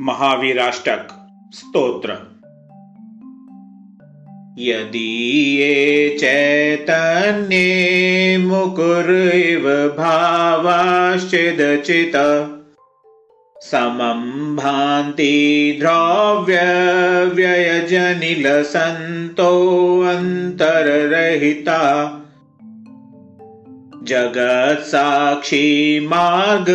महावीराष्टक स्तोत्र। यदीये चैतन्ये मुकुरिव भावाश्चिदचित समं भान्ति द्रव्यव्ययजनिलसन्तोऽन्तररहिता जगत्साक्षी मार्ग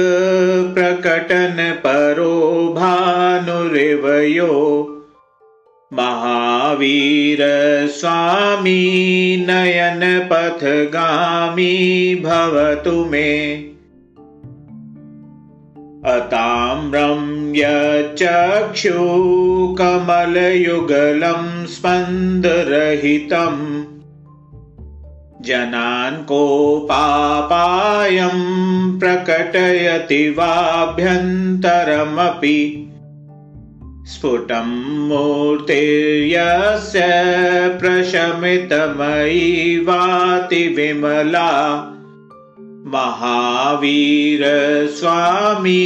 प्रकटन परो भानुरिवयो। महावीर स्वामी नयन पथगामी भवतु मे। अताम्रं यचक्षुकमलयुगलं स्पन्दरहितम् जनान् कोपापायं प्रकटयति वाभ्यन्तरमपि। स्फुटं मूर्तिर्यस्य प्रशमितमयी वाति विमला महावीरस्वामी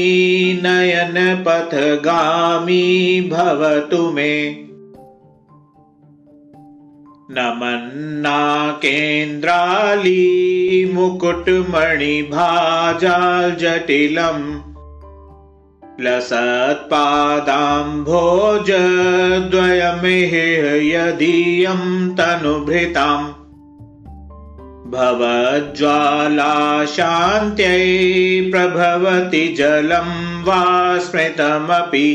नयनपथगामी भवतु मे जटिलम् लसत्पादाम्भोजद्वयमिह यदीयं तनुभृताम् भवज्ज्वालाशान्त्यै प्रभवति जलं वा स्मृतमपि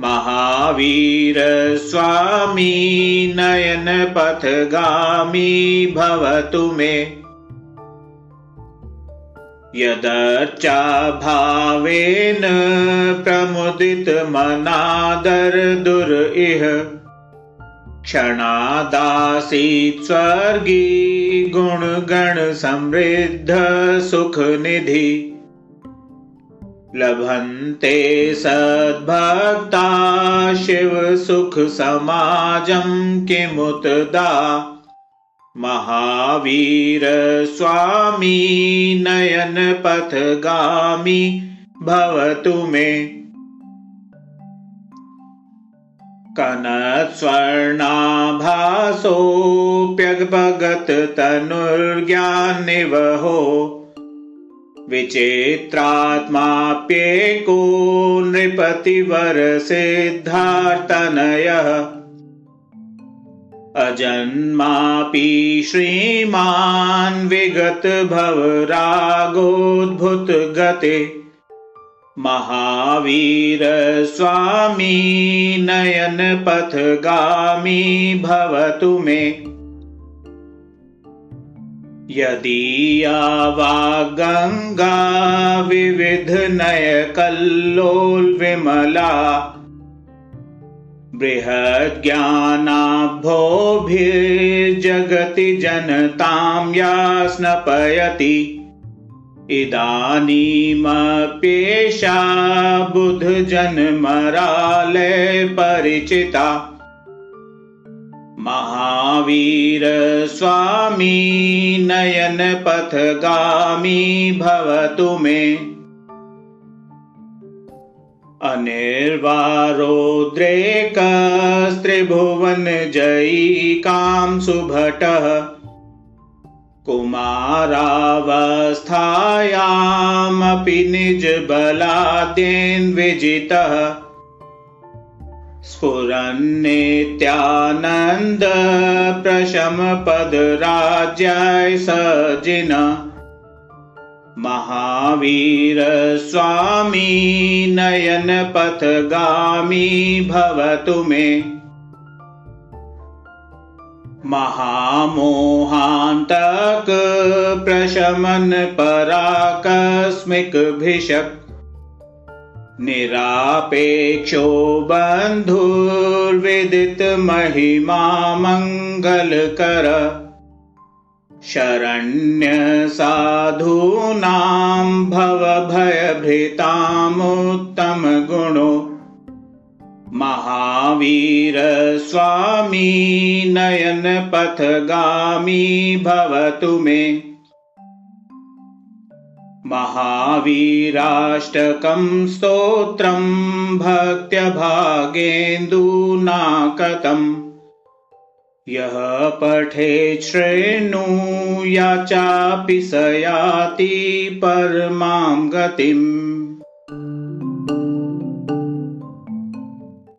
महावीरस्वामी नयनपथगामी भवतु मे। यदर्चाभावेन प्रमुदितमनादरदुर इह। क्षणादासीत् स्वर्गी गुणगणसमृद्धसुखनिधि लभन्ते सद्भक्ता शिवसुखसमाजं किमुतदा? महावीरस्वामी नयनपथगामी भवतु मे। कनस्वर्णाभासोऽप्यगभगततनुर्ज्ञानिवहो विचित्रात्माप्येको नृपतिवरसिद्धार्तनयः। अजन्मापि श्रीमान् विगतभवरागोद्भुतगते। महावीरस्वामी नयनपथगामी भवतु मे यदीया गङ्गा विविधनयकल्लोल्विमला बृहज्ञानाभोभिर्जगति जनतां या स्नपयति इदानीमप्येषा बुधजनमराले परिचिता महावीरस्वामी नयनपथगामी भवतु मे। अनिर्वारोद्रेकस्त्रिभुवनजयिकां सुभटः। कुमारावस्थायामपि निजबलाद्येन्विजितः स्फुरन्नित्यानन्दप्रशमपदराज्याय सजिन महावीरस्वामी नयनपथगामी भवतु मे। महामोहान्तकप्रशमनपराकस्मिकभिषक् निरापेक्षो बन्धुर्विदितमहिमा मङ्गलकर। शरण्यसाधूनां भवभयभृतामुत्तमगुणो। महावीरस्वामी नयनपथगामी भवतु मे महावीराष्टकं स्तोत्रम् भक्त्यभागेन्दुना कतम् यः पठे श्रेणुया चापि स याति परमां गतिम्